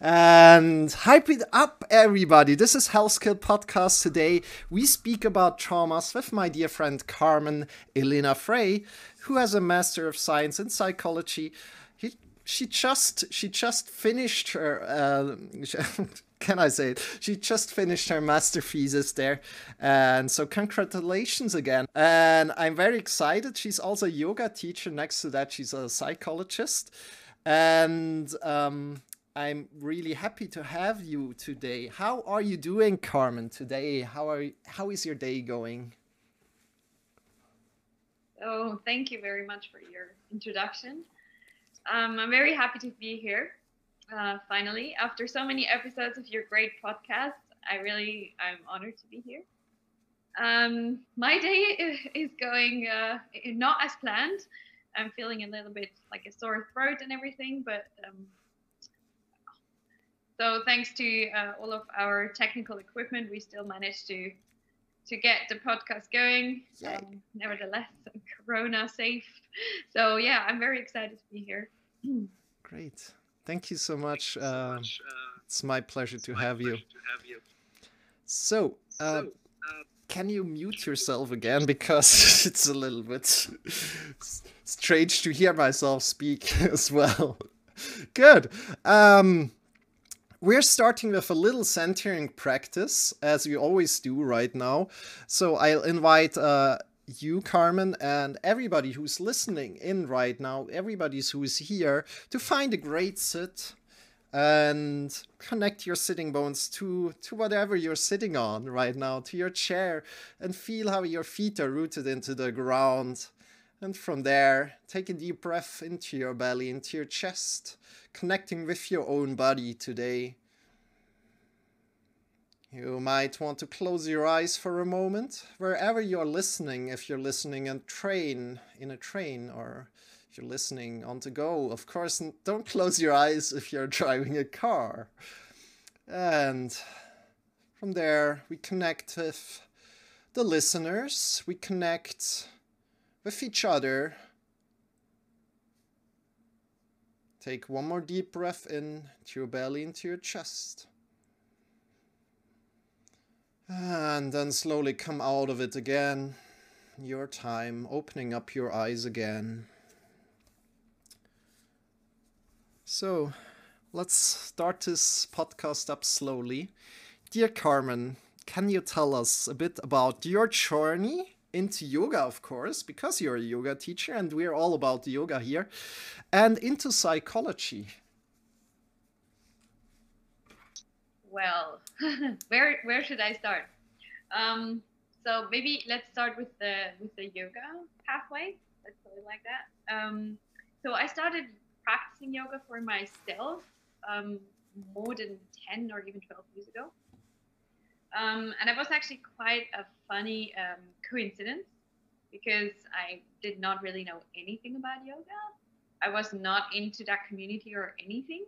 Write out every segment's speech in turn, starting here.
And hype it up, everybody. This is Healthskill Podcast. Today, we speak about traumas with my dear friend Carmen Elena Frey, who has a Master of Science in Psychology. He, she just she just finished her uh, can I say it? She just finished her master thesis there, and so congratulations again. And I'm very excited. She's also a yoga teacher. Next to that, she's a psychologist, and um, I'm really happy to have you today. How are you doing, Carmen, today? How are you, how is your day going? Oh, thank you very much for your introduction. Um, I'm very happy to be here. Uh, finally, after so many episodes of your great podcast, I really I'm honored to be here. Um, my day is going uh, not as planned. I'm feeling a little bit like a sore throat and everything, but um, so thanks to uh, all of our technical equipment, we still managed to to get the podcast going. Um, nevertheless, Corona safe. So yeah, I'm very excited to be here. Great. Thank you so much. So uh, much. Uh, it's my pleasure, to, my have pleasure to, have you. So, uh, so uh, can you mute yourself again because it's a little bit strange to hear myself speak as well. Good. Um, we're starting with a little centering practice, as we always do right now. So I'll invite uh, you, Carmen, and everybody who's listening in right now, everybody who's here, to find a great sit and connect your sitting bones to to whatever you're sitting on right now to your chair and feel how your feet are rooted into the ground and from there take a deep breath into your belly into your chest connecting with your own body today. You might want to close your eyes for a moment, wherever you're listening, if you're listening in train, in a train, or if you're listening on the go. Of course, don't close your eyes if you're driving a car. And from there, we connect with the listeners, we connect with each other, Take one more deep breath in to your belly, into your chest. And then slowly come out of it again. Your time, opening up your eyes again. So, let's start this podcast up slowly. Dear Carmen, can you tell us a bit about your journey into yoga, of course, because you're a yoga teacher and we're all about yoga here, and into psychology. Well, where where should I start? Um, so maybe let's start with the with the yoga pathway. Let's put it like that. Um, so I started practicing yoga for myself um, more than ten or even twelve years ago. Um, and it was actually quite a funny um, coincidence because I did not really know anything about yoga. I was not into that community or anything.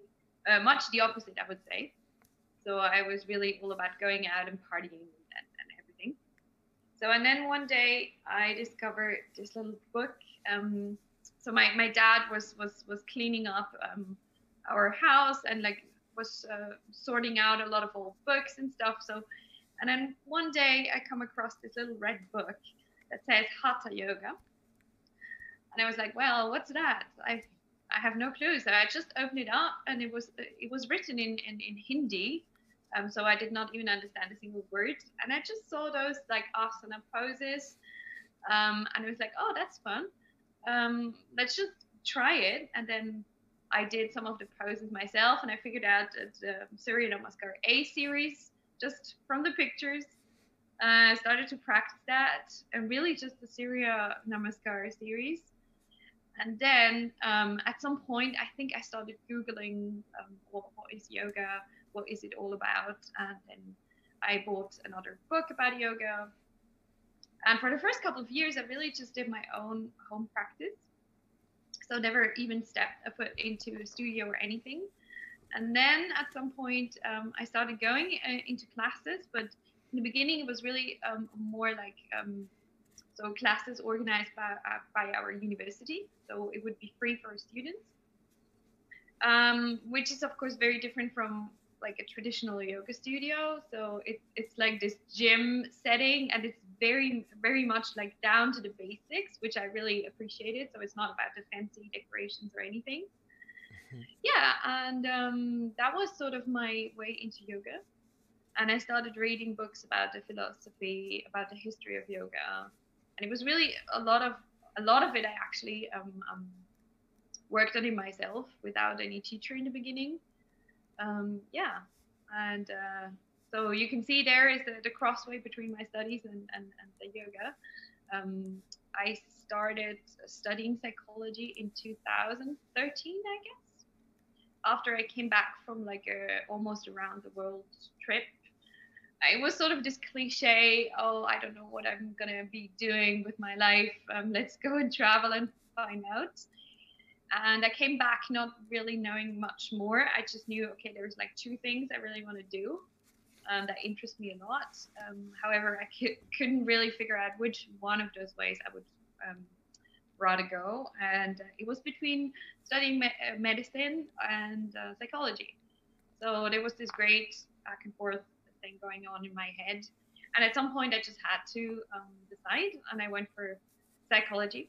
Uh, much the opposite, I would say. So I was really all about going out and partying and, and everything. So and then one day I discovered this little book. Um, so my, my dad was was was cleaning up um, our house and like was uh, sorting out a lot of old books and stuff. So and then one day I come across this little red book that says Hatha Yoga. And I was like, well, what's that? I I have no clue. So I just opened it up and it was it was written in, in, in Hindi. Um, so I did not even understand a single word. And I just saw those like asana poses. Um, and I was like, oh, that's fun. Um, let's just try it. And then I did some of the poses myself and I figured out the Surya Namaskar A series just from the pictures. I uh, started to practice that and really just the Surya Namaskar series. And then um, at some point, I think I started Googling um, what, what is yoga, what is it all about, and then I bought another book about yoga. And for the first couple of years, I really just did my own home practice. So never even stepped a foot into a studio or anything. And then at some point, um, I started going uh, into classes, but in the beginning, it was really um, more like um, so classes organized by, uh, by our university. So it would be free for students. um, which is of course very different from like a traditional yoga studio. So it's it's like this gym setting, and it's very very much like down to the basics, which I really appreciated. So it's not about the fancy decorations or anything. Mm-hmm. Yeah, and um, that was sort of my way into yoga. And I started reading books about the philosophy, about the history of yoga, and it was really a lot of a lot of it. I actually um, um, worked on it myself without any teacher in the beginning um, yeah, and uh, so you can see there is the, the crossway between my studies and, and, and the yoga. Um, I started studying psychology in 2013, I guess, after I came back from like a almost around the world trip. It was sort of this cliche, oh, I don't know what I'm gonna be doing with my life. Um, let's go and travel and find out and I came back not really knowing much more. I just knew, okay, there's like two things I really want to do um, that interest me a lot. Um, however, I c- couldn't really figure out which one of those ways I would um, rather go. And it was between studying me- uh, medicine and uh, psychology. So there was this great back and forth thing going on in my head. And at some point, I just had to um, decide, and I went for psychology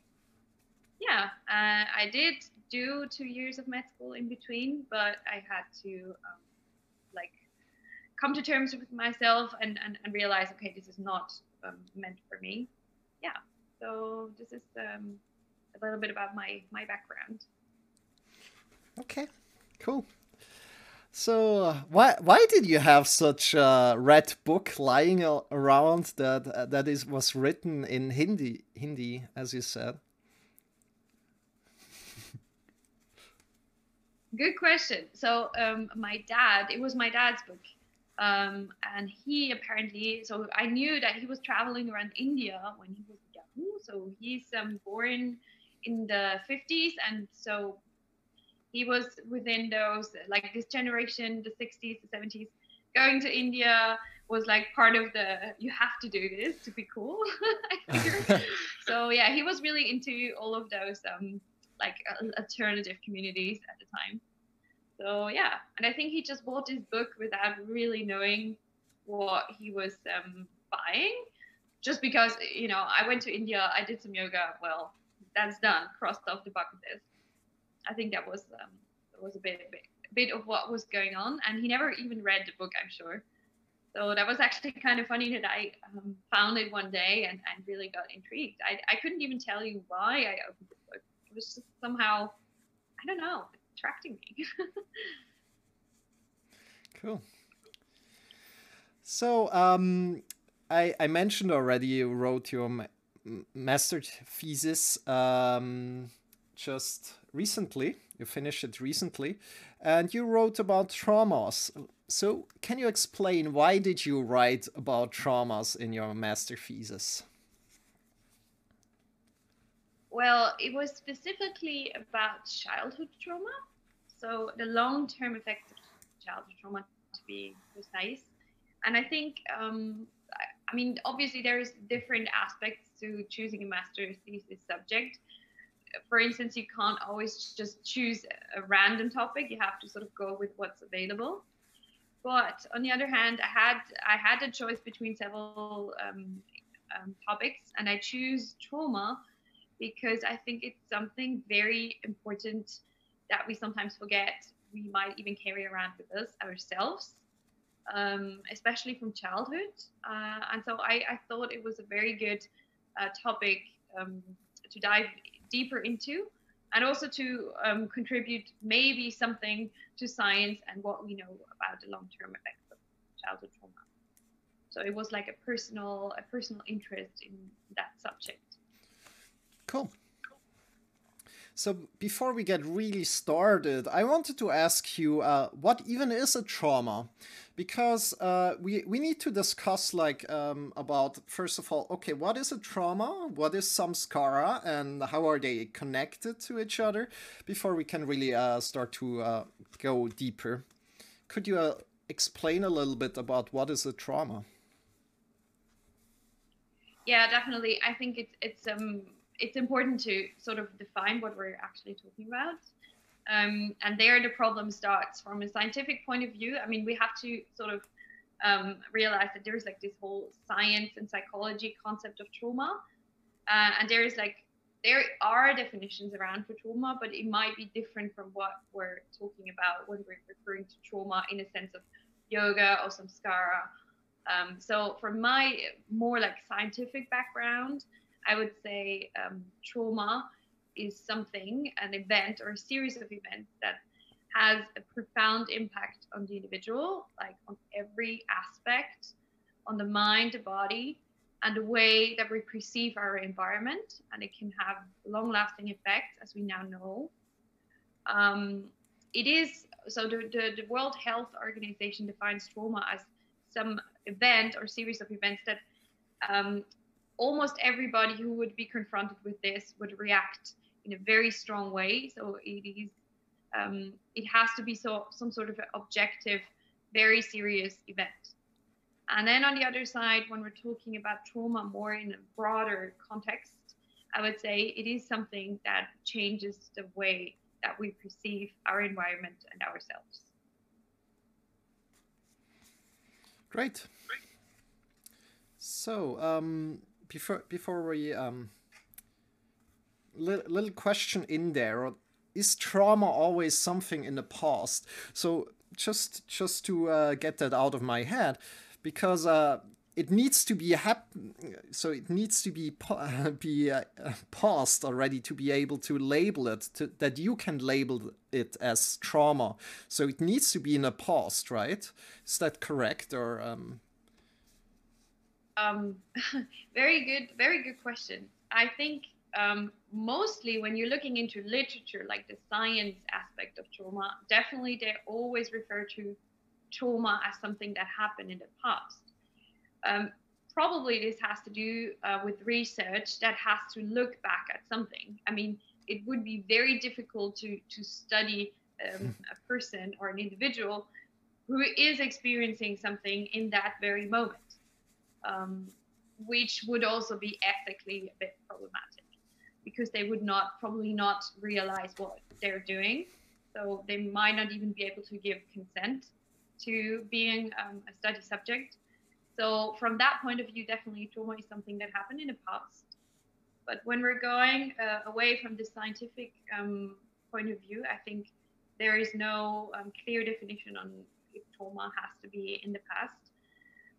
yeah, uh, I did do two years of med school in between, but I had to um, like come to terms with myself and, and, and realize, okay, this is not um, meant for me. Yeah, so this is um, a little bit about my my background. Okay, cool. So uh, why why did you have such a red book lying around that uh, that is was written in Hindi Hindi as you said? Good question. So um, my dad, it was my dad's book, um, and he apparently. So I knew that he was traveling around India when he was young. So he's um, born in the 50s, and so he was within those like this generation, the 60s, the 70s. Going to India was like part of the you have to do this to be cool. so yeah, he was really into all of those um, like alternative communities at the time. So yeah, and I think he just bought his book without really knowing what he was um, buying, just because you know I went to India, I did some yoga. Well, that's done, crossed off the bucket list. I think that was um, that was a bit, a bit a bit of what was going on, and he never even read the book, I'm sure. So that was actually kind of funny that I um, found it one day and, and really got intrigued. I, I couldn't even tell you why I opened the book it was just somehow, I don't know, attracting me. cool. So, um, I, I mentioned already you wrote your ma- master thesis um, just recently. You finished it recently, and you wrote about traumas. So, can you explain why did you write about traumas in your master thesis? Well, it was specifically about childhood trauma. So the long-term effects of childhood trauma, to be precise. And I think, um, I mean, obviously there's different aspects to choosing a master's thesis subject. For instance, you can't always just choose a random topic. You have to sort of go with what's available. But on the other hand, I had I had a choice between several um, um, topics, and I choose trauma because I think it's something very important that we sometimes forget. We might even carry around with us ourselves, um, especially from childhood. Uh, and so I, I, thought it was a very good uh, topic um, to dive deeper into and also to um, contribute maybe something to science and what we know about the long-term effects of childhood trauma. So it was like a personal, a personal interest in that subject. Cool. So before we get really started, I wanted to ask you uh, what even is a trauma, because uh, we we need to discuss like um, about first of all, okay, what is a trauma? What is samskara, and how are they connected to each other? Before we can really uh, start to uh, go deeper, could you uh, explain a little bit about what is a trauma? Yeah, definitely. I think it's it's um it's important to sort of define what we're actually talking about. Um, and there the problem starts from a scientific point of view. I mean, we have to sort of um, realize that there's like this whole science and psychology concept of trauma. Uh, and there is like, there are definitions around for trauma, but it might be different from what we're talking about when we're referring to trauma in a sense of yoga or samskara. Um, so, from my more like scientific background, I would say um, trauma is something, an event or a series of events that has a profound impact on the individual, like on every aspect, on the mind, the body, and the way that we perceive our environment. And it can have long lasting effects, as we now know. Um, it is so the, the, the, World Health Organization defines trauma as some event or series of events that um, almost everybody who would be confronted with this would react in a very strong way. So it is, um, it has to be so some sort of objective, very serious event. And then on the other side, when we're talking about trauma more in a broader context, I would say it is something that changes the way that we perceive our environment and ourselves. Great. So um, before before we um, little, little question in there is trauma always something in the past? So just just to uh, get that out of my head because uh, it needs to be hap- so it needs to be pa- be uh, past already to be able to label it to, that you can label it as trauma. So it needs to be in the past right? Is that correct or um... Um, very good very good question i think um, mostly when you're looking into literature, like the science aspect of trauma, definitely they always refer to trauma as something that happened in the past. Um, probably this has to do uh, with research that has to look back at something. I mean, it would be very difficult to to study um, a person or an individual who is experiencing something in that very moment, um, which would also be ethically a bit problematic because they would not probably not realize what they're doing. So they might not even be able to give consent to being um, a study subject. So from that point of view, definitely trauma is something that happened in the past. But when we're going uh, away from the scientific um, point of view, I think there is no um, clear definition on if trauma has to be in the past.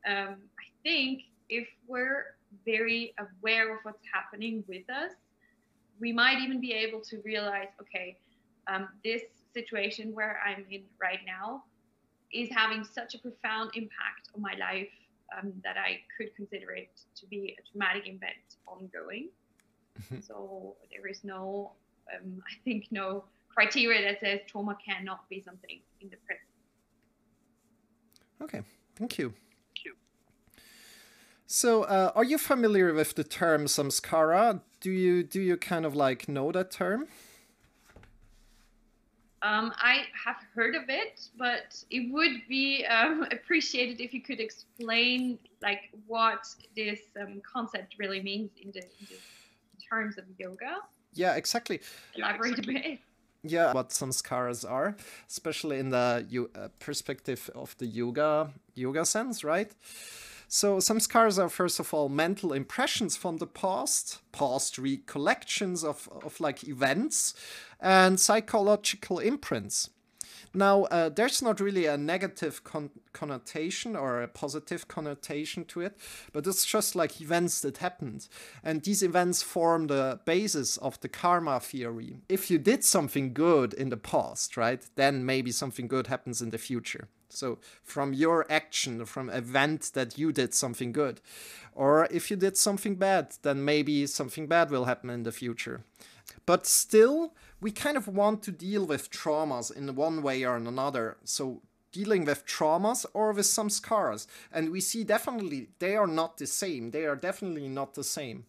Um, I think if we're very aware of what's happening with us we might even be able to realize okay um, this situation where i'm in right now is having such a profound impact on my life um, that i could consider it to be a traumatic event ongoing. Mm-hmm. so there is no um, i think no criteria that says trauma cannot be something in the present. Okay thank you so, uh, are you familiar with the term samskara? Do you do you kind of like know that term? Um, I have heard of it, but it would be um, appreciated if you could explain like what this um, concept really means in the, in the, terms of yoga. Yeah, exactly. Elaborate yeah, exactly. a bit. Yeah, what samskaras are, especially in the uh, perspective of the yoga yoga sense, right? So samskaras are first of all mental impressions from the past, past recollections of, of like events, and psychological imprints. Now, uh, there's not really a negative con connotation or a positive connotation to it, but it's just like events that happened. And these events form the basis of the karma theory. If you did something good in the past, right, then maybe something good happens in the future. So from your action, from event that you did something good. Or if you did something bad, then maybe something bad will happen in the future. But still, we kind of want to deal with traumas in one way or another. So dealing with traumas or with samskaras. And we see definitely they are not the same. They are definitely not the same.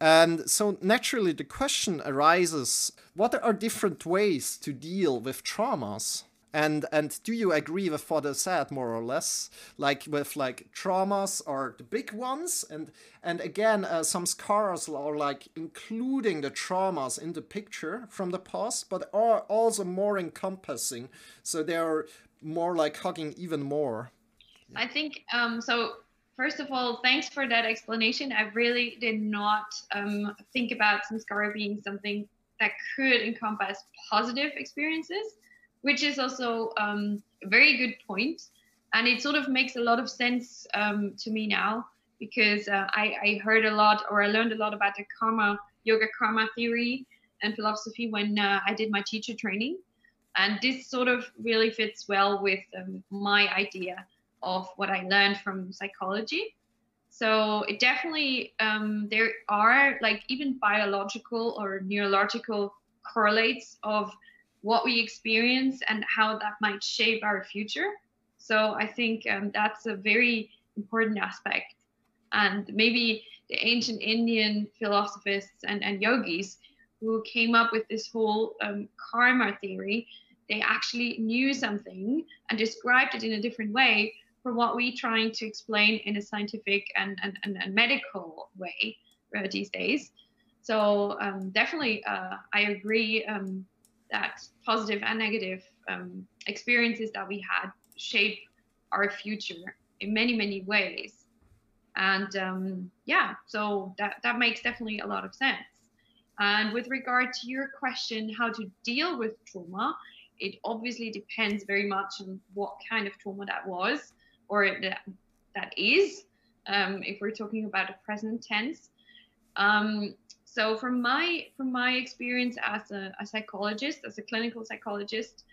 And so naturally the question arises, what are different ways to deal with traumas? And and do you agree with what I said more or less? Like with like traumas are the big ones, and and again uh, samskaras are like including the traumas in the picture from the past, but are also more encompassing. So they are more like hugging even more. I think um, so. First of all, thanks for that explanation. I really did not um, think about samskara being something that could encompass positive experiences which is also um, a very good point. And it sort of makes a lot of sense um, to me now because uh, I, I, heard a lot or I learned a lot about the karma, yoga karma theory and philosophy when uh, I did my teacher training. And this sort of really fits well with um, my idea of what I learned from psychology. So it definitely, um, there are like even biological or neurological correlates of what we experience and how that might shape our future. So I think um, that's a very important aspect. And maybe the ancient Indian philosophers and, and yogis who came up with this whole um, karma theory, they actually knew something and described it in a different way from what we're trying to explain in a scientific and, and, and, and medical way uh, these days. So um, definitely, uh, I agree um, that positive and negative um, experiences that we had shape our future in many many ways. And um, yeah so that that makes definitely a lot of sense. And with regard to your question how to deal with trauma it obviously depends very much on what kind of trauma that was or that, that is um, if we're talking about a present tense. Um, so from my from my experience as a, a psychologist, as a clinical psychologist,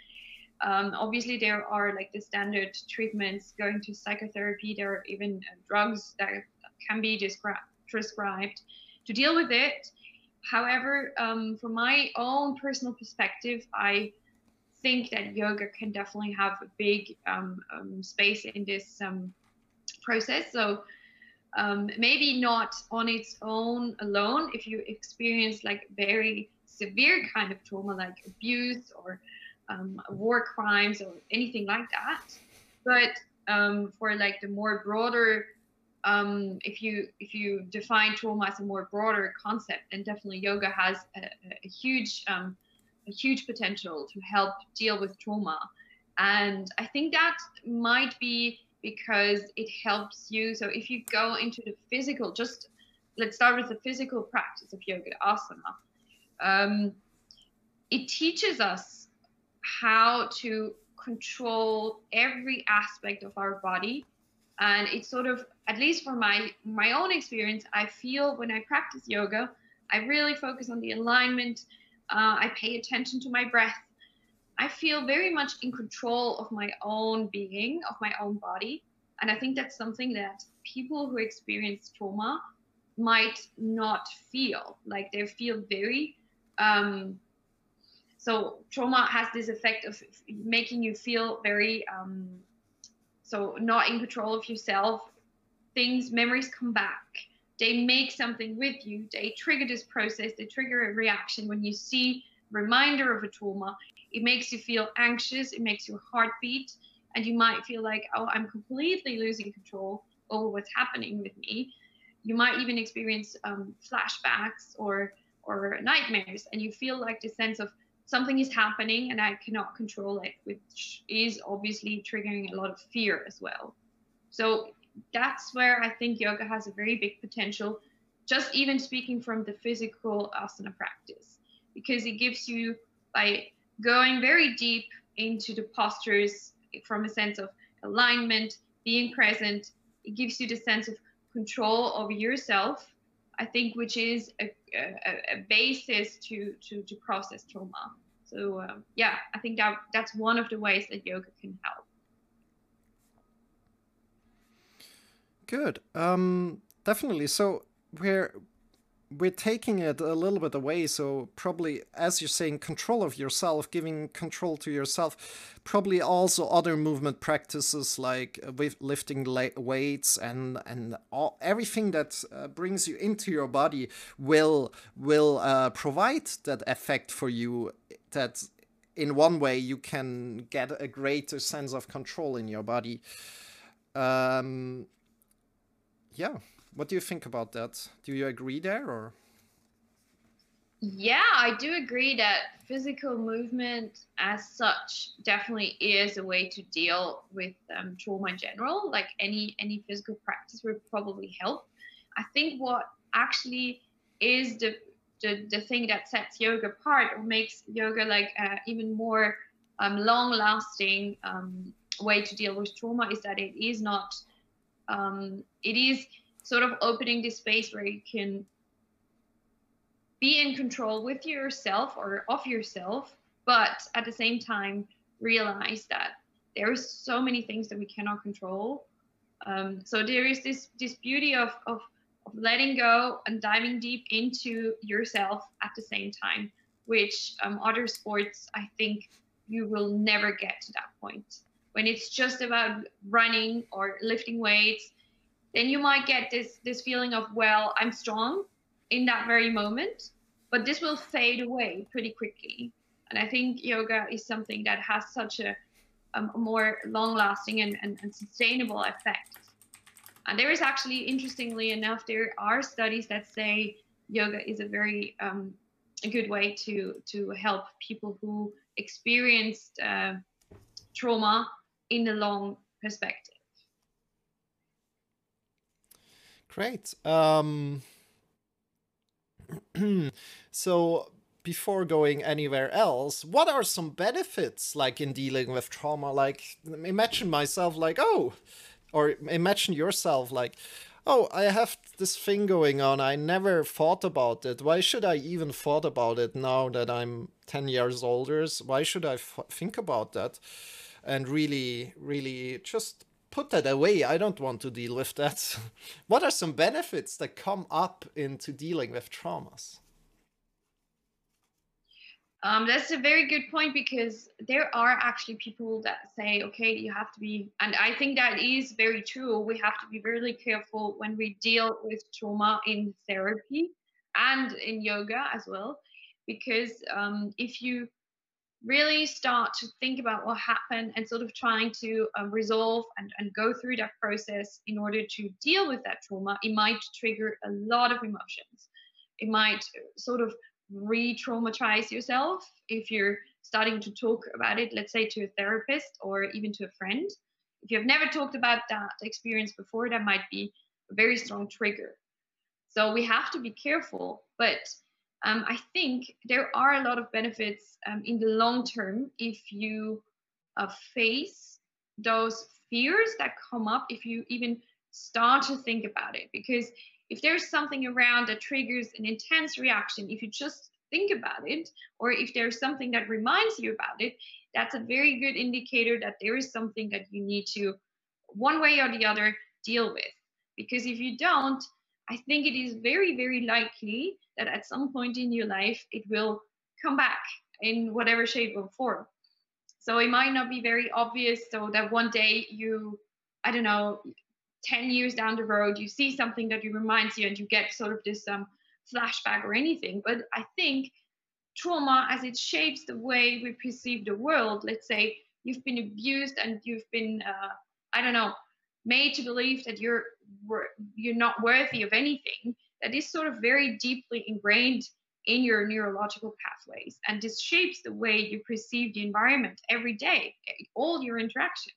um, obviously there are like the standard treatments going to psychotherapy. There are even uh, drugs that can be descri- prescribed to deal with it. However, um, from my own personal perspective, I think that yoga can definitely have a big um, um space in this um, process. So um, maybe not on its own alone. If you experience like very severe kind of trauma like abuse or um, war crimes or anything like that. But um, for like the more broader um, if you if you define trauma as a more broader concept then definitely yoga has a, a huge um, a huge potential to help deal with trauma. And i think that might be because it helps you. So if you go into the physical, just let's start with the physical practice of yoga asana. Um, it teaches us how to control every aspect of our body and it's sort of at least for my my own experience i feel when i practice yoga i really focus on the alignment uh, i pay attention to my breath I feel very much in control of my own being, of my own body. And I think that's something that people who experience trauma might not feel. Like they feel very, um, so trauma has this effect of making you feel very, um, so not in control of yourself. Things, memories come back. They make something with you. They trigger this process. They trigger a reaction when you see reminder of a trauma it makes you feel anxious, it makes your heart beat, and you might feel like, oh, I'm completely losing control over what's happening with me. You might even experience um, flashbacks or or nightmares, and you feel like the sense of something is happening and I cannot control it, which is obviously triggering a lot of fear as well. So that's where I think yoga has a very big potential, just even speaking from the physical asana practice, because it gives you by going very deep into the postures from a sense of alignment, being present. It gives you the sense of control over yourself, I think, which is a, a, a basis to, to, to process trauma. So um, yeah, I think that that's one of the ways that yoga can help. Good. Um, definitely. So we're we're taking it a little bit away so probably as you're saying control of yourself giving control to yourself probably also other movement practices like uh, with lifting weights and and all, everything that uh, brings you into your body will will uh, provide that effect for you that in one way you can get a greater sense of control in your body. Um, yeah, what do you think about that? Do you agree there or? Yeah, I do agree that physical movement as such definitely is a way to deal with um, trauma in general. Like any any physical practice would probably help. I think what actually is the the, the thing that sets yoga apart or makes yoga like uh, even more um, long lasting um, way to deal with trauma is that it is not um, it is sort of opening this space where you can be in control with yourself or of yourself, but at the same time realize that there's so many things that we cannot control. Um, so there is this this beauty of, of of letting go and diving deep into yourself at the same time, which um, other sports I think you will never get to that point. When it's just about running or lifting weights, then you might get this this feeling of well, I'm strong, in that very moment, but this will fade away pretty quickly. And I think yoga is something that has such a, um, a more long lasting and, and, and, sustainable effect. And there is actually, interestingly enough, there are studies that say yoga is a very um, a good way to, to help people who experienced uh, trauma in the long perspective. Great. Um so before going anywhere else, what are some benefits like in dealing with trauma? Like imagine myself like, oh, or imagine yourself like, oh, I have this thing going on. I never thought about it. Why should I even thought about it now that I'm 10 years older? Why should I think about that? And really, really just put that away. I don't want to deal with that. what are some benefits that come up into dealing with traumas? Um, that's a very good point because there are actually people that say, okay, you have to be, and I think that is very true. We have to be really careful when we deal with trauma in therapy and in yoga as well, because um, if you really start to think about what happened and sort of trying to um, resolve and, and go through that process in order to deal with that trauma, it might trigger a lot of emotions. It might sort of re traumatize yourself if you're starting to talk about it, let's say to a therapist or even to a friend. If you have never talked about that experience before, that might be a very strong trigger. So we have to be careful, but um, I think there are a lot of benefits um, in the long term if you uh, face those fears that come up, if you even start to think about it. Because if there's something around that triggers an intense reaction, if you just think about it, or if there's something that reminds you about it, that's a very good indicator that there is something that you need to, one way or the other, deal with. Because if you don't, I think it is very, very likely that at some point in your life it will come back in whatever shape or form. So it might not be very obvious, so that one day you, I don't know, 10 years down the road, you see something that reminds you and you get sort of this um, flashback or anything. But I think trauma, as it shapes the way we perceive the world, let's say you've been abused and you've been, uh, I don't know, made to believe that you're you're not worthy of anything that is sort of very deeply ingrained in your neurological pathways and this shapes the way you perceive the environment every day all your interactions.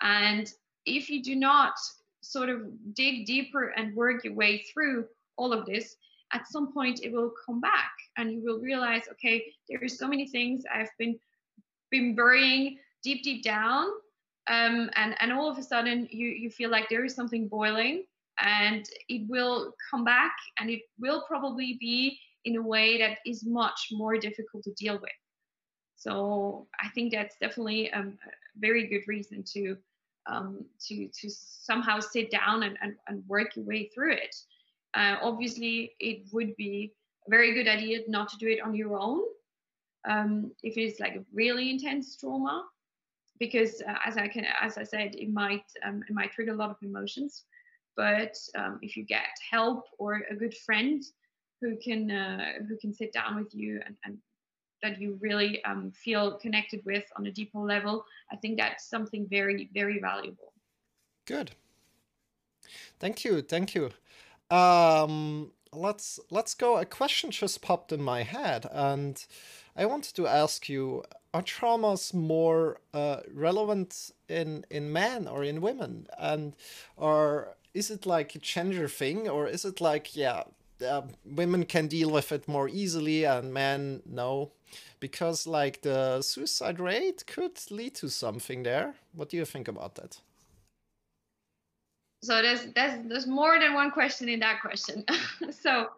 And if you do not sort of dig deeper and work your way through all of this at some point it will come back and you will realize okay there are so many things i've been been burying deep deep down um, and and all of a sudden you you feel like there is something boiling and it will come back and it will probably be in a way that is much more difficult to deal with. So i think that's definitely um, a very good reason to um, to to somehow sit down and, and, and work your way through it. Uh, obviously it would be a very good idea not to do it on your own um, if it's like a really intense trauma because uh, as I can, as I said, it might um, it might trigger a lot of emotions. But um, if you get help or a good friend who can uh, who can sit down with you and, and that you really um, feel connected with on a deeper level, I think that's something very, very valuable. Good. Thank you. Thank you. Um, let's let's go. A question just popped in my head, and I wanted to ask you: Are traumas more uh, relevant in in men or in women, and or is it like a gender thing, or is it like yeah, uh, women can deal with it more easily and men no? Because like the suicide rate could lead to something there. What do you think about that? so there's there's there's more than one question in that question so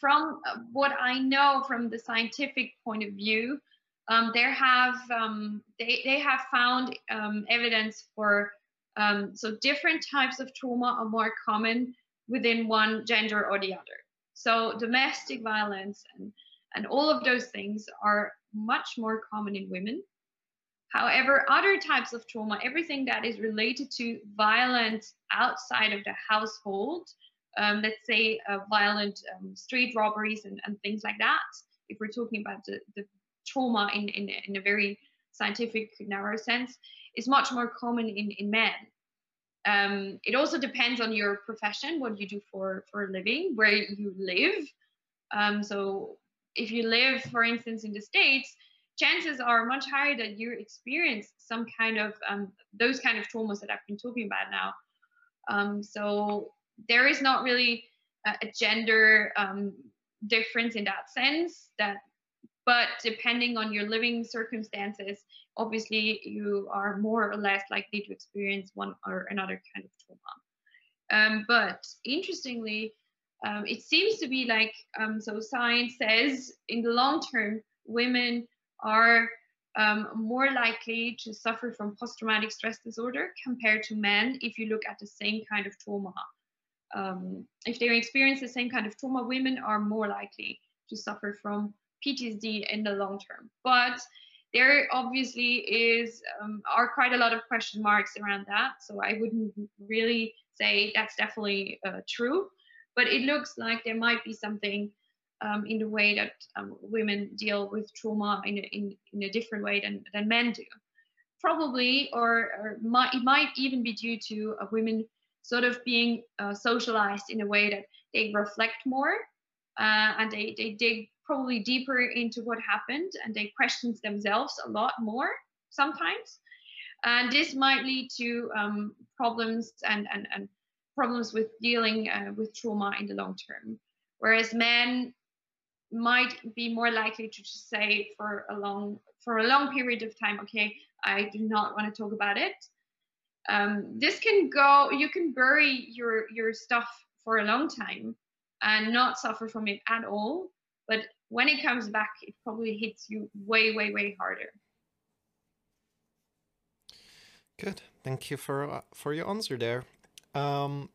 from what i know from the scientific point of view um, there have um, they, they have found um, evidence for um, so different types of trauma are more common within one gender or the other. So domestic violence and and all of those things are much more common in women. However, other types of trauma, everything that is related to violence outside of the household, um, let's say uh, violent um, street robberies and, and, things like that, if we're talking about the, the trauma in, in, in, a very scientific, narrow sense, is much more common in, in men. Um, it also depends on your profession, what you do for, for a living, where you live. Um, so if you live, for instance, in the States, chances are much higher that you experience some kind of um, those kind of traumas that I've been talking about now. Um, so there is not really a, a gender um, difference in that sense. That, but depending on your living circumstances, obviously you are more or less likely to experience one or another kind of trauma. Um, but interestingly, um, it seems to be like um, so. Science says in the long term, women are um, more likely to suffer from post traumatic stress disorder compared to men if you look at the same kind of trauma. Um, if they experience the same kind of trauma, women are more likely to suffer from PTSD in the long term. But there obviously is um, are quite a lot of question marks around that. So I wouldn't really say that's definitely uh, true. But it looks like there might be something um, in the way that um, women deal with trauma in a, in, in a different way than, than men do. Probably, or, or might, it might even be due to uh, women sort of being uh, socialized in a way that they reflect more uh, and they, they dig probably deeper into what happened and they question themselves a lot more sometimes. And this might lead to um, problems and, and, and problems with dealing uh, with trauma in the long term. Whereas men might be more likely to just say for a long for a long period of time okay i do not want to talk about it um, this can go you can bury your your stuff for a long time and not suffer from it at all but when it comes back it probably hits you way way way harder. Good. Thank you for uh, for your answer there. Um,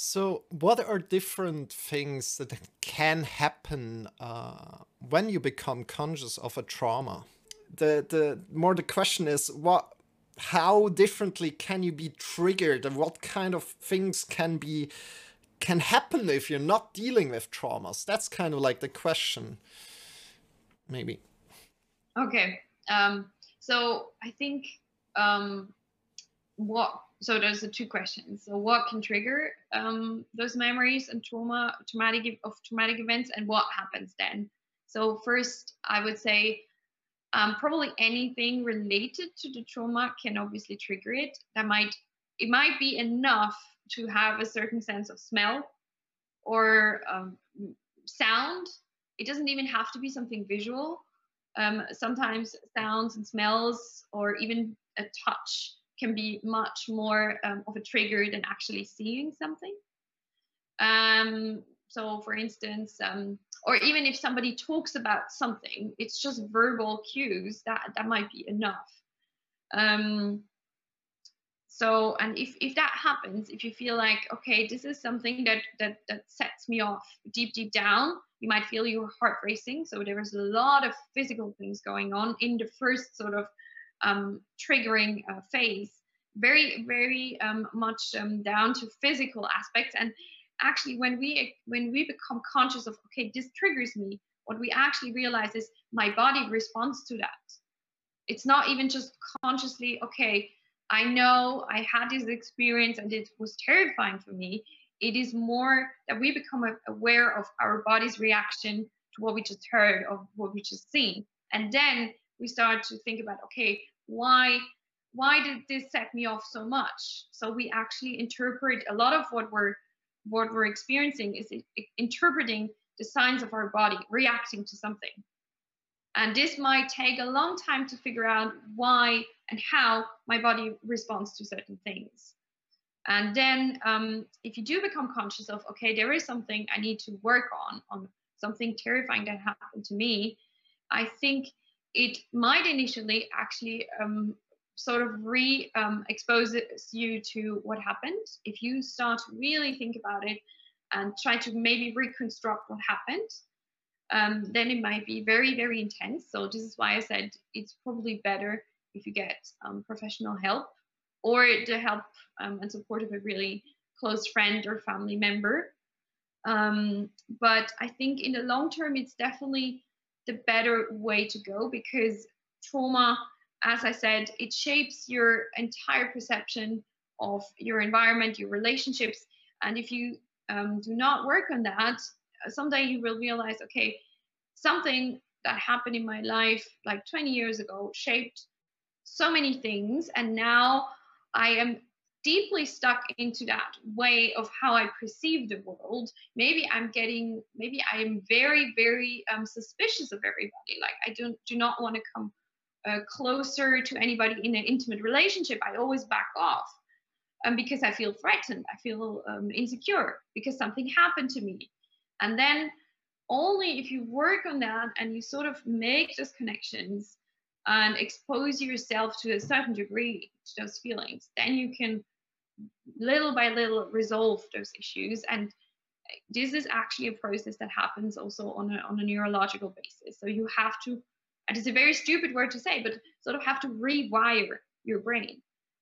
So, what are different things that can happen uh, when you become conscious of a trauma? The the more the question is what how differently can you be triggered? And what kind of things can be can happen if you're not dealing with traumas. That's kind of like the question maybe. Okay um, so i think um, what so there's the two questions. So what can trigger um, those memories and trauma traumatic of traumatic events and what happens then? So first i would say um, probably anything related to the trauma can obviously trigger it. That might it might be enough to have a certain sense of smell or um, sound it doesn't even have to be something visual um, sometimes sounds and smells or even a touch can be much more um, of a trigger than actually seeing something. Um, so, for instance, um, or even if somebody talks about something, it's just verbal cues that that might be enough. Um, so, and if if that happens, if you feel like okay, this is something that that that sets me off deep deep down, you might feel your heart racing. So there is a lot of physical things going on in the first sort of um, triggering uh, phase. Very very um, much um, down to physical aspects. And actually when we when we become conscious of okay this triggers me what we actually realize is my body responds to that. It's not even just consciously okay i know i had this experience and it was terrifying for me. It is more that we become aware of our body's reaction to what we just heard or what we just seen. And then we start to think about okay why why did this set me off so much? So we actually interpret a lot of what we're what we're experiencing is interpreting the signs of our body reacting to something. And this might take a long time to figure out why and how my body responds to certain things and then um, if you do become conscious of okay there is something i need to work on on something terrifying that happened to me i think it might initially actually um, sort of re um, exposes you to what happened. If you start to really think about it and try to maybe reconstruct what happened, um, then it might be very, very intense. So this is why I said it's probably better if you get um, professional help or the help um, and support of a really close friend or family member. Um, but I think in the long term, it's definitely the better way to go because trauma, as I said, it shapes your entire perception of your environment, your relationships. And if you um, do not work on that, someday you will realize, okay, something that happened in my life like 20 years ago shaped so many things. And now I am deeply stuck into that way of how I perceive the world, maybe I'm getting, maybe I am very, very um, suspicious of everybody. Like I don't do not want to come uh, closer to anybody in an intimate relationship. I always back off, um, because I feel threatened. I feel um, insecure because something happened to me, and then only if you work on that and you sort of make those connections and expose yourself to a certain degree to those feelings, then you can little by little resolve those issues. And this is actually a process that happens also on a, on a neurological basis. So you have to and it's a very stupid word to say but sort of have to rewire your brain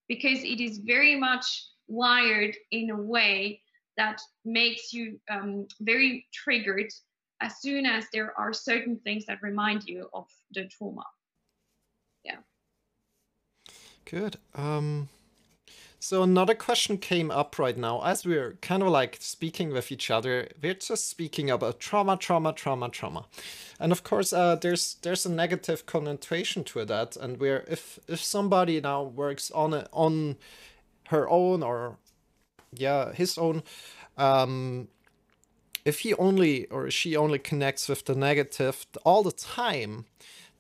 because it is very much wired in a way that makes you um, very triggered as soon as there are certain things that remind you of the trauma good um so another question came up right now as we're kind of like speaking with each other. We're just speaking about trauma, trauma, trauma, trauma, and of course, uh, there's there's a negative connotation to that. And where if if somebody now works on it on her own or yeah his own, um, if he only or she only connects with the negative all the time,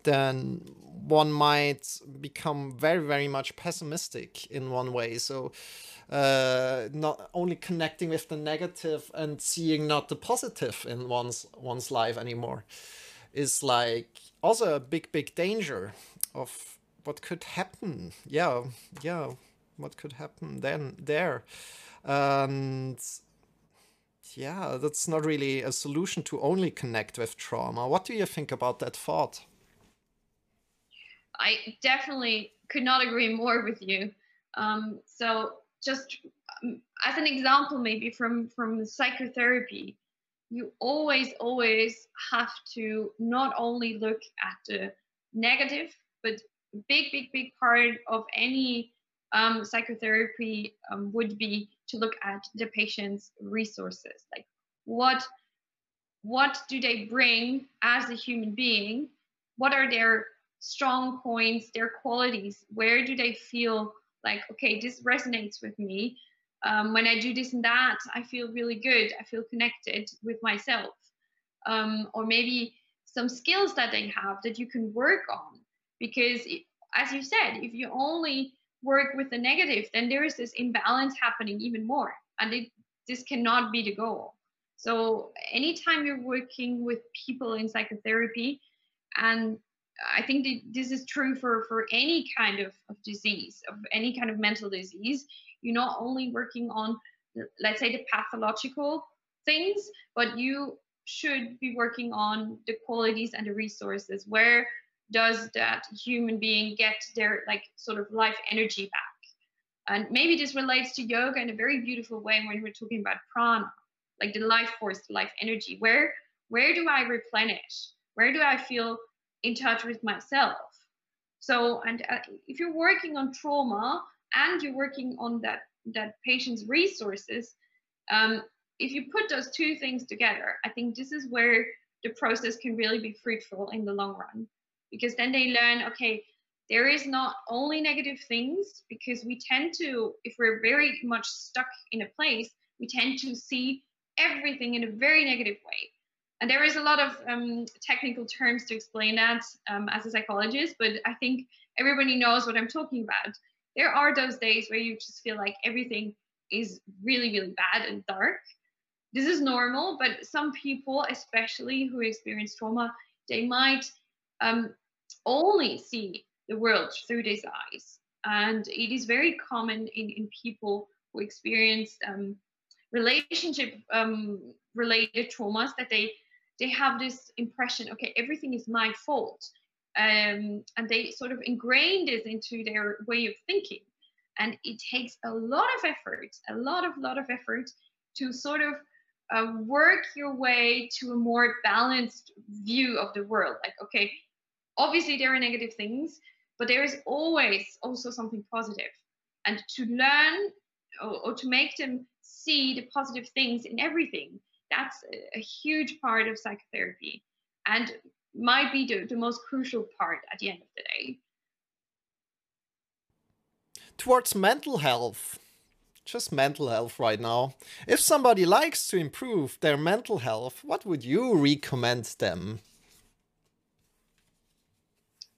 then one might become very, very much pessimistic in one way. So, uh, not only connecting with the negative and seeing not the positive in one's one's life anymore is like also a big, big danger of what could happen. Yeah, yeah, what could happen then there, and yeah, that's not really a solution to only connect with trauma. What do you think about that thought? I definitely could not agree more with you. Um, so just um, as an example, maybe from from psychotherapy, you always always have to not only look at the negative, but big big big part of any um, psychotherapy um, would be to look at the patient's resources, like what what do they bring as a human being? What are their strong points, their qualities. Where do they feel like, okay, this resonates with me? Um, when I do this and that, I feel really good. I feel connected with myself. Um, or maybe some skills that they have that you can work on. Because, it, as you said, if you only work with the negative, then there is this imbalance happening even more. And it, this cannot be the goal. So, anytime you're working with people in psychotherapy and I think this is true for, for any kind of, of disease, of any kind of mental disease. You're not only working on, let's say, the pathological things, but you should be working on the qualities and the resources. Where does that human being get their like sort of life energy back? And maybe this relates to yoga in a very beautiful way when we're talking about prana. like the life force, the life energy. Where where do I replenish? Where do I feel in touch with myself? So, and uh, if you're working on trauma and you're working on that that patient's resources, um, if you put those two things together, I think this is where the process can really be fruitful in the long run, because then they learn, okay, there is not only negative things, because we tend to, if we're very much stuck in a place, we tend to see everything in a very negative way. And there is a lot of um, technical terms to explain that um, as a psychologist, but I think everybody knows what I'm talking about. There are those days where you just feel like everything is really, really bad and dark. This is normal, but some people, especially who experience trauma, they might um, only see the world through these eyes. And it is very common in, in people who experience um, relationship um, related traumas that they they have this impression okay everything is my fault. Um, and they sort of ingrain this into their way of thinking. And it takes a lot of effort a lot of lot of effort to sort of uh, work your way to a more balanced view of the world. Like okay obviously there are negative things but there is always also something positive. And to learn or, or to make them see the positive things in everything that's a huge part of psychotherapy and might be the, the most crucial part at the end of the day. Towards mental health, just mental health right now. If somebody likes to improve their mental health, what would you recommend them?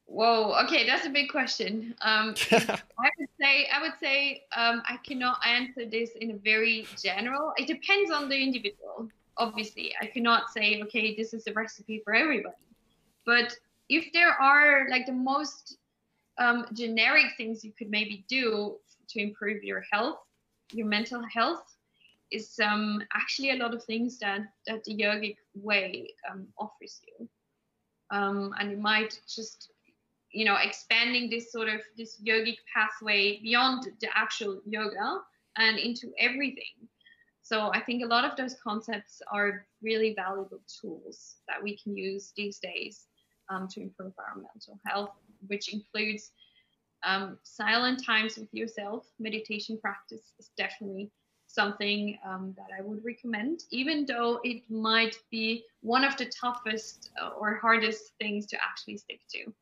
Whoa. Okay, that's a big question. Um, I would say I would say um, I cannot answer this in a very general. It depends on the individual obviously i cannot say okay this is a recipe for everybody. But if there are like the most um, generic things you could maybe do to improve your health your mental health is um, actually a lot of things that that the yogic way um, offers you. Um, and it might just you know expanding this sort of this yogic pathway beyond the actual yoga and into everything so I think a lot of those concepts are really valuable tools that we can use these days um, to improve our mental health, which includes um, silent times with yourself. Meditation practice is definitely something um, that I would recommend, even though it might be one of the toughest uh, or hardest things to actually stick to.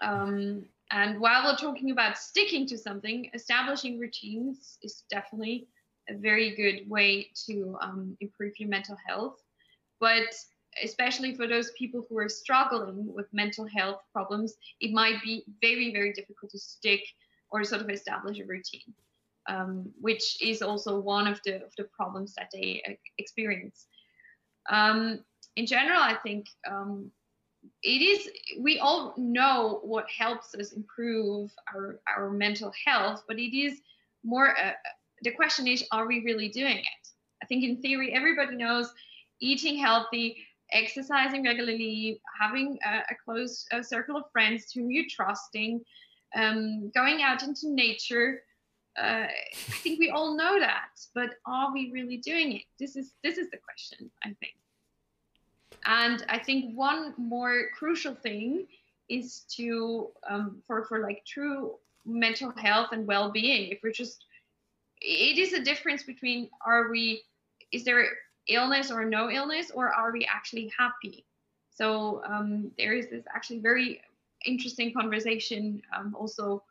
Um, and while we're talking about sticking to something, establishing routines is definitely a very good way to um, improve your mental health. But especially for those people who are struggling with mental health problems, it might be very, very difficult to stick or sort of establish a routine, um, which is also one of the, of the problems that they experience. Um, in general, I think um, it is, we all know what helps us improve our, our mental health, but it is more a, the question is, are we really doing it? I think in theory, everybody knows eating healthy, exercising regularly, having a, a close a circle of friends whom you're trusting, um, going out into nature. Uh, I think we all know that, but are we really doing it? This is this is the question, I think. And I think one more crucial thing is to um, for for like true mental health and well-being. If we're just it is a difference between are we is there illness or no illness or are we actually happy? So um, there is this actually very interesting conversation um, also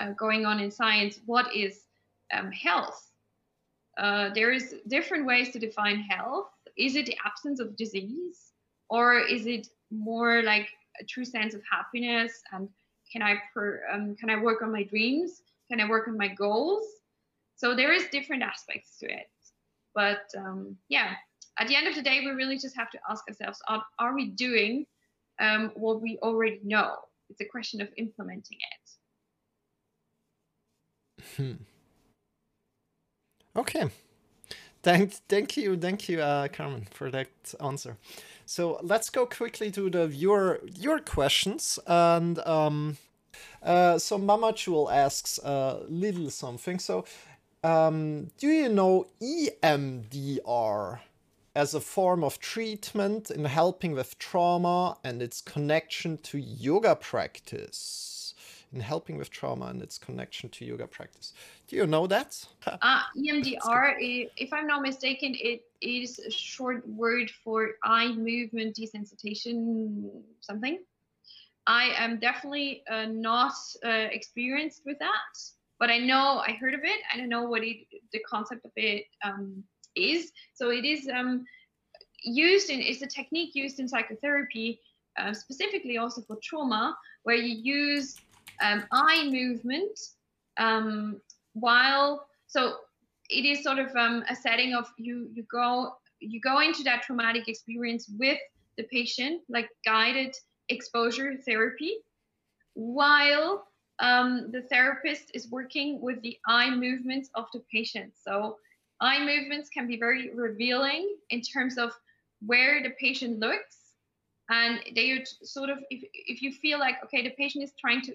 uh, going on in science. What is um, health? Uh, there is different ways to define health. Is it the absence of disease or is it more like a true sense of happiness and can i per, um, can i work on my dreams? Can i work on my goals so there is different aspects to it. But um, yeah, at the end of the day, we really just have to ask ourselves: Are, are we doing um, what we already know? It's a question of implementing it. Hmm. Okay. Thank, thank you, thank you, uh, Carmen, for that answer. So let's go quickly to the viewer your questions and um, uh, so Mama Jewel asks a little something. So Um, do you know EMDR as a form of treatment in helping with trauma and its connection to yoga practice? In helping with trauma and its connection to yoga practice. Do you know that? uh, EMDR, if I'm not mistaken, it is a short word for eye movement desensitization something. I am definitely uh, not uh, experienced with that, but I know I heard of it. I don't know what it, the concept of it um, is. So it is um, used in it's a technique used in psychotherapy, uh, specifically also for trauma, where you use um, eye movement um, while so it is sort of um, a setting of you you go you go into that traumatic experience with the patient, like guided exposure therapy while um, the therapist is working with the eye movements of the patient. So, eye movements can be very revealing in terms of where the patient looks. And they sort of, if, if you feel like, okay, the patient is trying to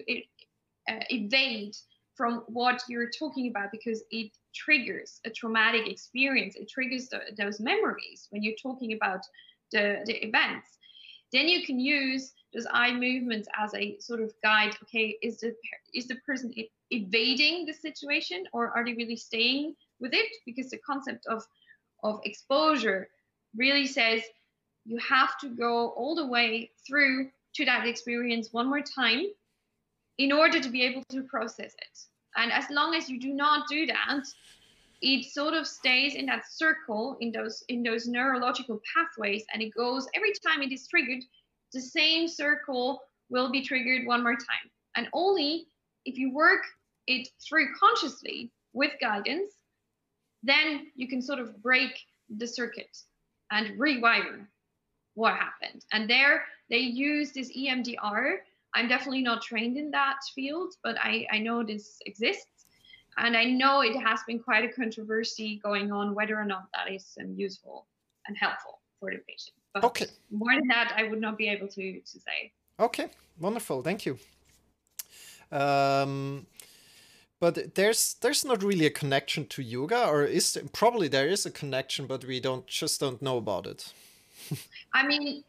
uh, evade from what you're talking about because it triggers a traumatic experience, it triggers the, those memories when you're talking about the, the events. Then you can use those eye movements as a sort of guide. Okay, is the is the person evading the situation or are they really staying with it? Because the concept of of exposure really says you have to go all the way through to that experience one more time in order to be able to process it. And as long as you do not do that, it sort of stays in that circle in those in those neurological pathways and it goes every time it is triggered the same circle will be triggered one more time. And only if you work it through consciously with guidance, then you can sort of break the circuit and rewire what happened. And there they use this EMDR. I'm definitely not trained in that field, but I, I know this exists. And I know it has been quite a controversy going on whether or not that is um, useful and helpful for the patient. But okay. more than that, I would not be able to, to say. Okay, wonderful. Thank you. Um, but there's there's not really a connection to yoga, or is there, probably there is a connection, but we don't just don't know about it. I mean,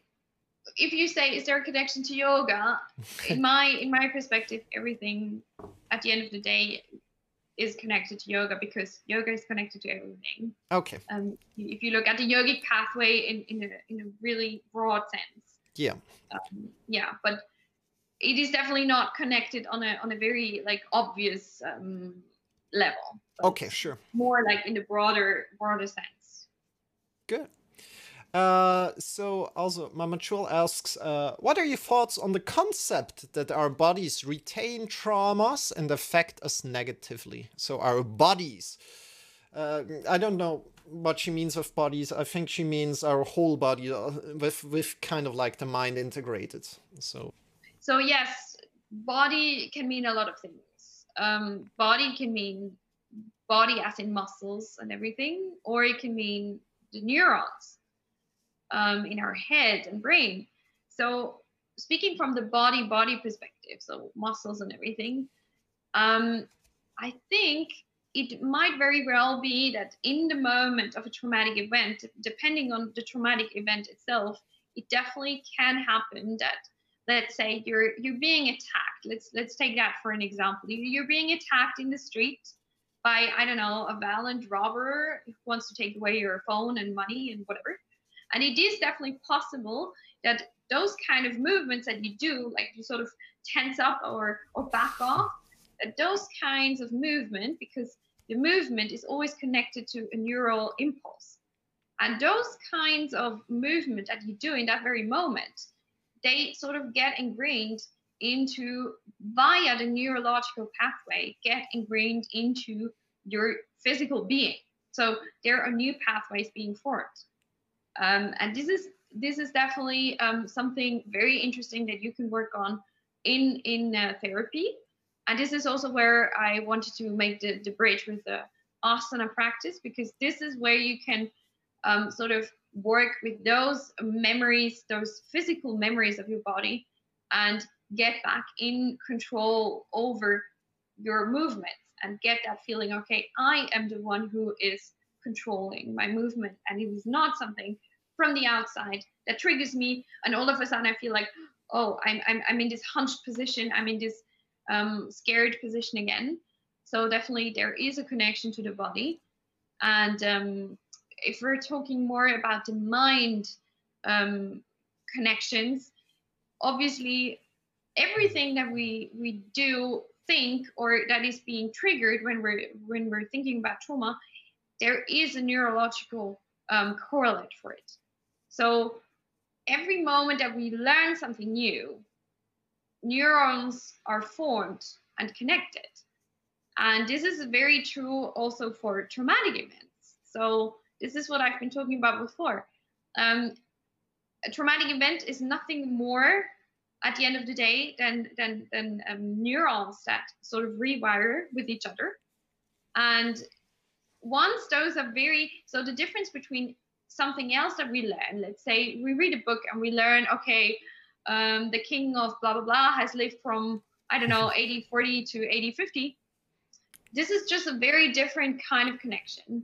if you say is there a connection to yoga, in my in my perspective, everything at the end of the day is connected to yoga because yoga is connected to everything. Okay. Um, if you look at the yogic pathway in, in, a, in a really broad sense. Yeah. Um, yeah, but it is definitely not connected on a on a very like obvious um, level. Okay, sure. More like in the broader broader sense. Good. Uh, so also Mama Chul asks, uh, what are your thoughts on the concept that our bodies retain traumas and affect us negatively? So our bodies. Uh, I don't know what she means with bodies. I think she means our whole body uh, with with kind of like the mind integrated. So. So yes, body can mean a lot of things. Um, body can mean body as in muscles and everything, or it can mean the neurons um, in our head and brain. So, speaking from the body body perspective, so muscles and everything, um, I think it might very well be that in the moment of a traumatic event, depending on the traumatic event itself, it definitely can happen that let's say you're you're being attacked. Let's let's take that for an example. You're being attacked in the street by I don't know a violent robber who wants to take away your phone and money and whatever. And it is definitely possible that those kind of movements that you do, like you sort of tense up or, or back off, that those kinds of movement, because the movement is always connected to a neural impulse. And those kinds of movement that you do in that very moment, they sort of get ingrained into via the neurological pathway, get ingrained into your physical being. So there are new pathways being formed. Um, and this is this is definitely um, something very interesting that you can work on in in uh, therapy. And this is also where I wanted to make the, the bridge with the asana practice because this is where you can um, sort of work with those memories, those physical memories of your body, and get back in control over your movements. and get that feeling okay i am the one who is controlling my movement and it is not something from the outside that triggers me and all of a sudden i feel like oh i'm i'm, I'm in this hunched position i'm in this um, scared position again. So definitely there is a connection to the body. And um, if we're talking more about the mind um, connections obviously everything that we we do think or that is being triggered when we're when we're thinking about trauma there is a neurological um, correlate for it. So every moment that we learn something new neurons are formed and connected. And this is very true also for traumatic events. So this is what i've been talking about before. Um, a traumatic event is nothing more at the end of the day than than than um, neurons that sort of rewire with each other. And once those are very so the difference between something else that we learn let's say we read a book and we learn okay um, the king of blah blah blah has lived from i don't know 80 40 to 80 50 this is just a very different kind of connection.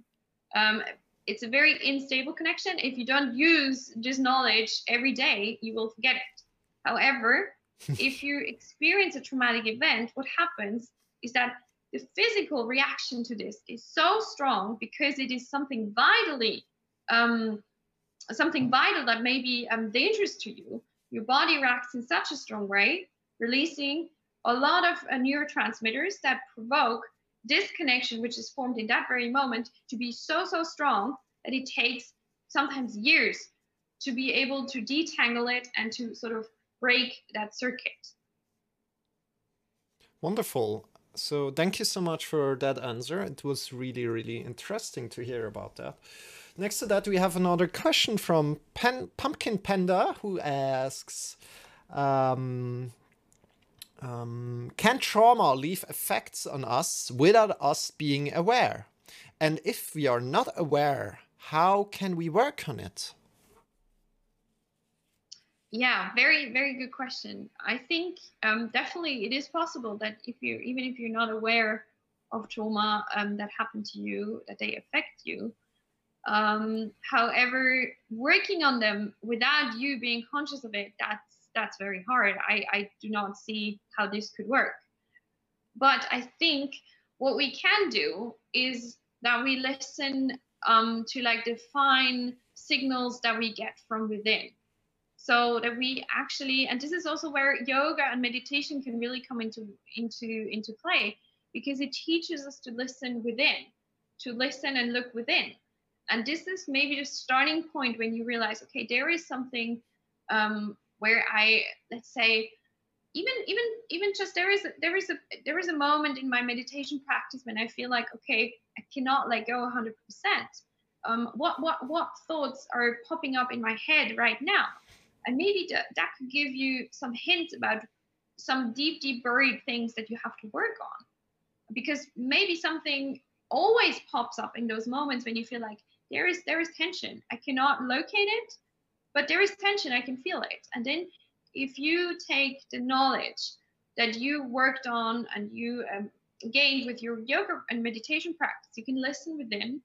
Um, it's a very unstable connection. If you don't use this knowledge every day you will forget it. However, if you experience a traumatic event, what happens is that the physical reaction to this is so strong because it is something vitally, um, something vital that may be um, dangerous to you. Your body reacts in such a strong way, releasing a lot of uh, neurotransmitters that provoke this connection, which is formed in that very moment, to be so, so strong that it takes sometimes years to be able to detangle it and to sort of break that circuit. Wonderful. So thank you so much for that answer. It was really, really interesting to hear about that. Next to that, we have another question from Pen Pumpkin Panda who asks, um, um, can trauma leave effects on us without us being aware? And if we are not aware, how can we work on it? Yeah very very good question. I think um, definitely it is possible that if you even if you're not aware of trauma um, that happened to you that they affect you um, however working on them without you being conscious of it that's that's very hard. I, I do not see how this could work. But i think what we can do is that we listen um, to like define signals that we get from within so that we actually and this is also where yoga and meditation can really come into into into play because it teaches us to listen within to listen and look within. And this is maybe the starting point when you realize okay there is something um, where i let's say even even even just there is a, there is a there is a moment in my meditation practice when i feel like okay i cannot let go 100% um, what what what thoughts are popping up in my head right now and maybe that, that could give you some hints about some deep deep buried things that you have to work on. Because maybe something always pops up in those moments when you feel like there is there is tension. I cannot locate it but there is tension. I can feel it. And then if you take the knowledge that you worked on and you um, gained with your yoga and meditation practice you can listen within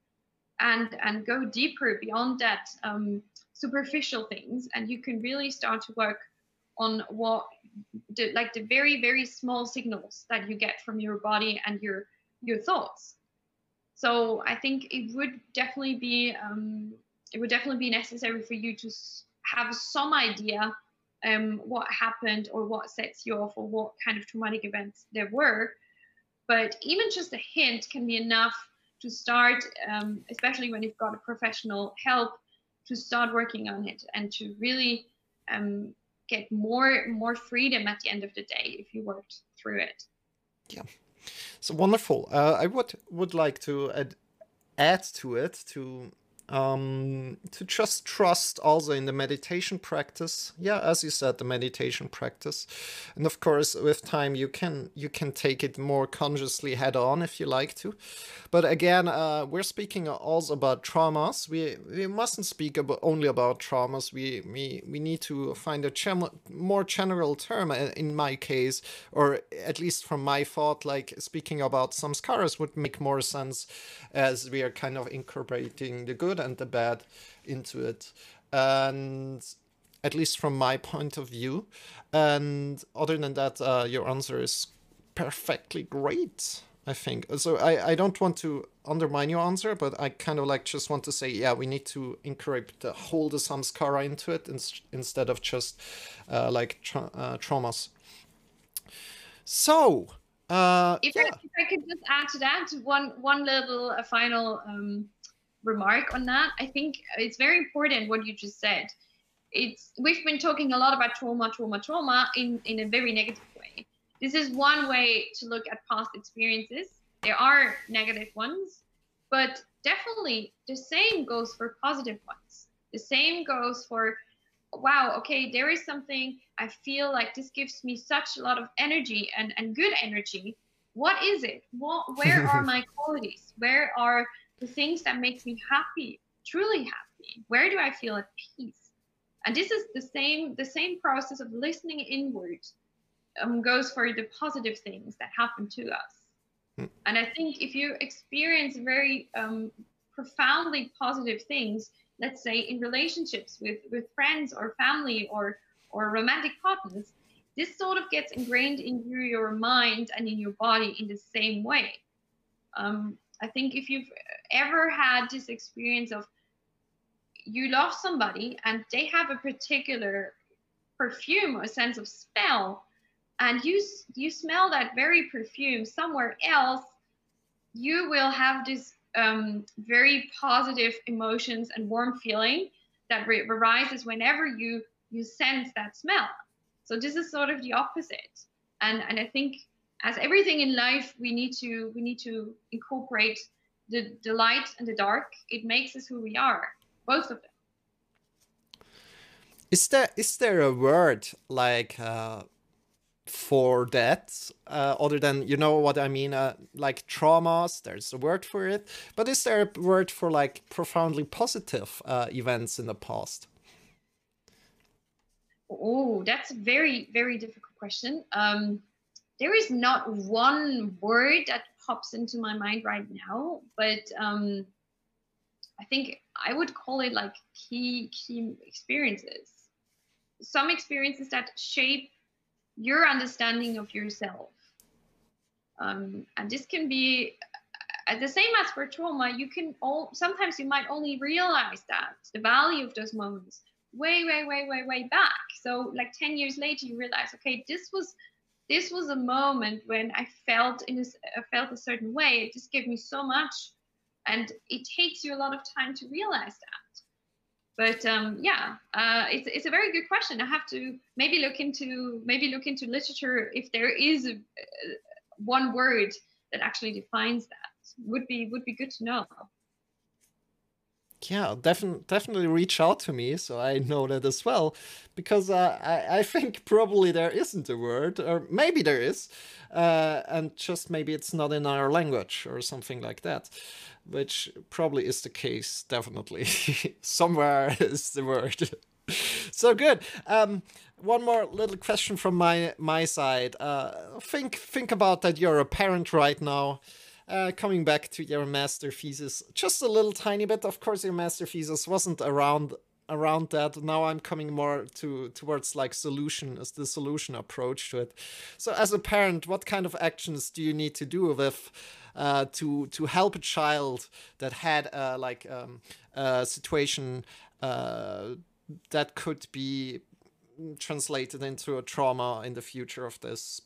and and go deeper beyond that um, superficial things and you can really start to work on what the, like the very very small signals that you get from your body and your your thoughts. So i think it would definitely be um, it would definitely be necessary for you to have some idea um, what happened or what sets you off or what kind of traumatic events there were. But even just a hint can be enough to start um, especially when you've got a professional help to start working on it and to really um, get more more freedom at the end of the day if you worked through it. Yeah, so wonderful. Uh, I would would like to add, add to it to um, to just trust also in the meditation practice. Yeah, as you said, the meditation practice, and of course, with time you can you can take it more consciously head on if you like to. But again, uh, we're speaking also about traumas. We we mustn't speak about only about traumas. We we we need to find a gem- more general term. Uh, in my case, or at least from my thought, like speaking about samskaras would make more sense, as we are kind of incorporating the good good and the bad into it. And at least from my point of view. And other than that, uh, your answer is perfectly great. I think so. I, I don't want to undermine your answer, but I kind of like just want to say, yeah, we need to incorporate the whole the samskara into it in, instead of just uh, like tra- uh, traumas. So, uh, if, yeah. I, if I could just add to that one one little uh, final um, remark on that. I think it's very important what you just said. It's we've been talking a lot about trauma, trauma, trauma in, in a very negative way. This is one way to look at past experiences. There are negative ones, but definitely the same goes for positive ones. The same goes for wow, okay, there is something I feel like this gives me such a lot of energy and, and good energy. What is it? What where are my qualities? Where are the things that make me happy, truly happy. Where do I feel at peace? And this is the same the same process of listening inward um, goes for the positive things that happen to us. Mm. And I think if you experience very um, profoundly positive things, let's say in relationships with with friends or family or or romantic partners, this sort of gets ingrained into your mind and in your body in the same way. Um, I think if you've ever had this experience of you love somebody and they have a particular perfume or sense of smell and you you smell that very perfume somewhere else you will have this um, very positive emotions and warm feeling that arises whenever you you sense that smell. So this is sort of the opposite. And and i think as everything in life we need to we need to incorporate the, the light and the dark. It makes us who we are both of them. Is there is there a word like uh, for that uh, other than you know what i mean uh, like traumas there's a word for it but is there a word for like profoundly positive uh, events in the past? Oh that's a very very difficult question. Um, there is not one word that pops into my mind right now, but um, I think I would call it like key key experiences. Some experiences that shape your understanding of yourself. Um, and this can be uh, the same as for trauma. You can all sometimes you might only realize that the value of those moments way, way, way, way, way back. So like 10 years later, you realize, okay, this was this was a moment when I felt in this, I felt a certain way. It just gave me so much, and it takes you a lot of time to realize that. But um, yeah, uh, it's it's a very good question. I have to maybe look into maybe look into literature if there is a, uh, one word that actually defines that. Would be would be good to know yeah, definitely definitely reach out to me so I know that as well, because uh, I I think probably there isn't a word, or maybe there is, uh, and just maybe it's not in our language or something like that, which probably is the case. Definitely, somewhere is the word. so good. Um, one more little question from my my side. Uh, think think about that. You're a parent right now. Uh, coming back to your master thesis, just a little tiny bit. Of course, your master thesis wasn't around around that. Now I'm coming more to towards like solution as the solution approach to it. So, as a parent, what kind of actions do you need to do with uh, to to help a child that had uh, like um, a situation uh, that could be translated into a trauma in the future of this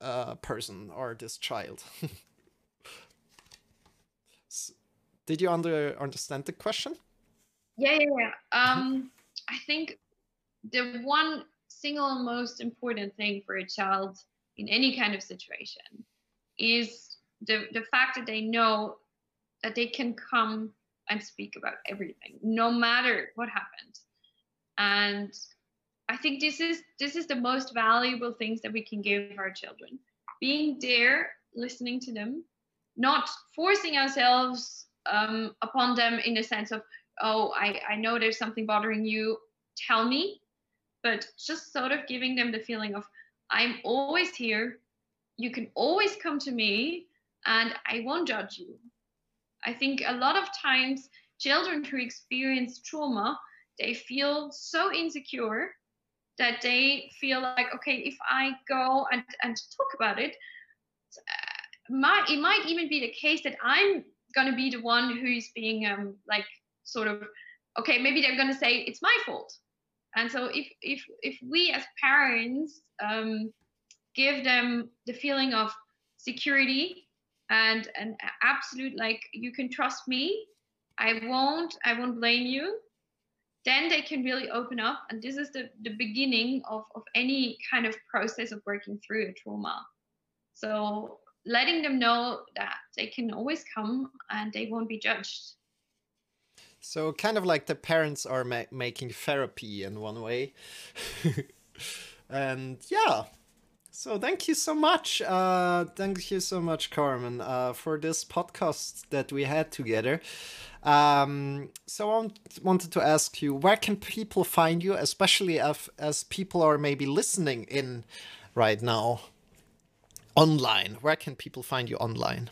uh, person or this child? Did you under understand the question? Yeah, yeah, yeah. Um, I think the one single most important thing for a child in any kind of situation is the the fact that they know that they can come and speak about everything, no matter what happened. And I think this is this is the most valuable things that we can give our children. Being there, listening to them, not forcing ourselves um, upon them in the sense of, oh, I, I know there's something bothering you, tell me, but just sort of giving them the feeling of, I'm always here. You can always come to me and I won't judge you. I think a lot of times children who experience trauma, they feel so insecure that they feel like, okay, if I go and, and talk about it, uh, it might even be the case that I'm going to be the one who's being um, like sort of, okay, maybe they're going to say it's my fault. And so if if if we as parents um, give them the feeling of security and an absolute like you can trust me. I won't i won't blame you then they can really open up. And this is the, the beginning of, of any kind of process of working through a trauma. So letting them know that they can always come and they won't be judged so kind of like the parents are ma making therapy in one way and yeah so thank you so much. Uh, thank you so much, Carmen, uh, for this podcast that we had together. Um, so I wanted to ask you, where can people find you, especially if, as people are maybe listening in right now online? Where can people find you online?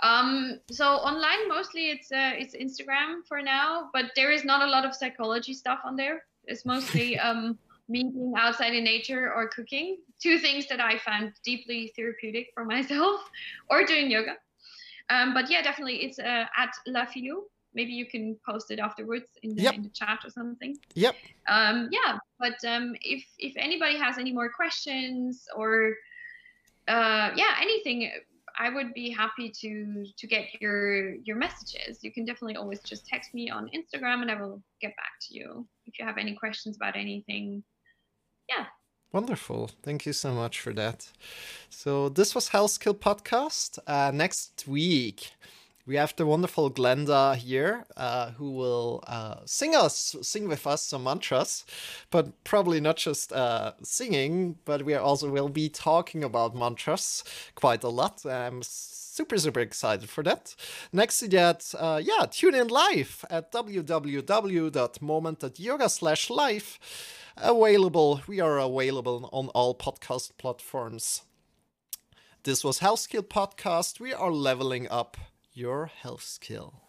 Um, so online, mostly it's uh, it's Instagram for now, but there is not a lot of psychology stuff on there. It's mostly um, me being outside in nature or cooking, two things that I found deeply therapeutic for myself, or doing yoga. Um, but yeah, definitely, it's uh, at La Filou. Maybe you can post it afterwards in the, yep. in the chat or something. Yep. Um, yeah, but um, if if anybody has any more questions or uh, yeah, anything, I would be happy to to get your your messages. You can definitely always just text me on Instagram, and I will get back to you if you have any questions about anything yeah. Wonderful. Thank you so much for that. So this was Health Skill Podcast. Uh, next week, we have the wonderful Glenda here, uh, who will uh, sing us, sing with us some mantras, but probably not just uh, singing, but we also will be talking about mantras quite a lot. I'm super, super excited for that. Next to that, uh, yeah, tune in live at www.moment.yoga slash live available. We are available on all podcast platforms. This was Health Skill Podcast. We are leveling up your health skill.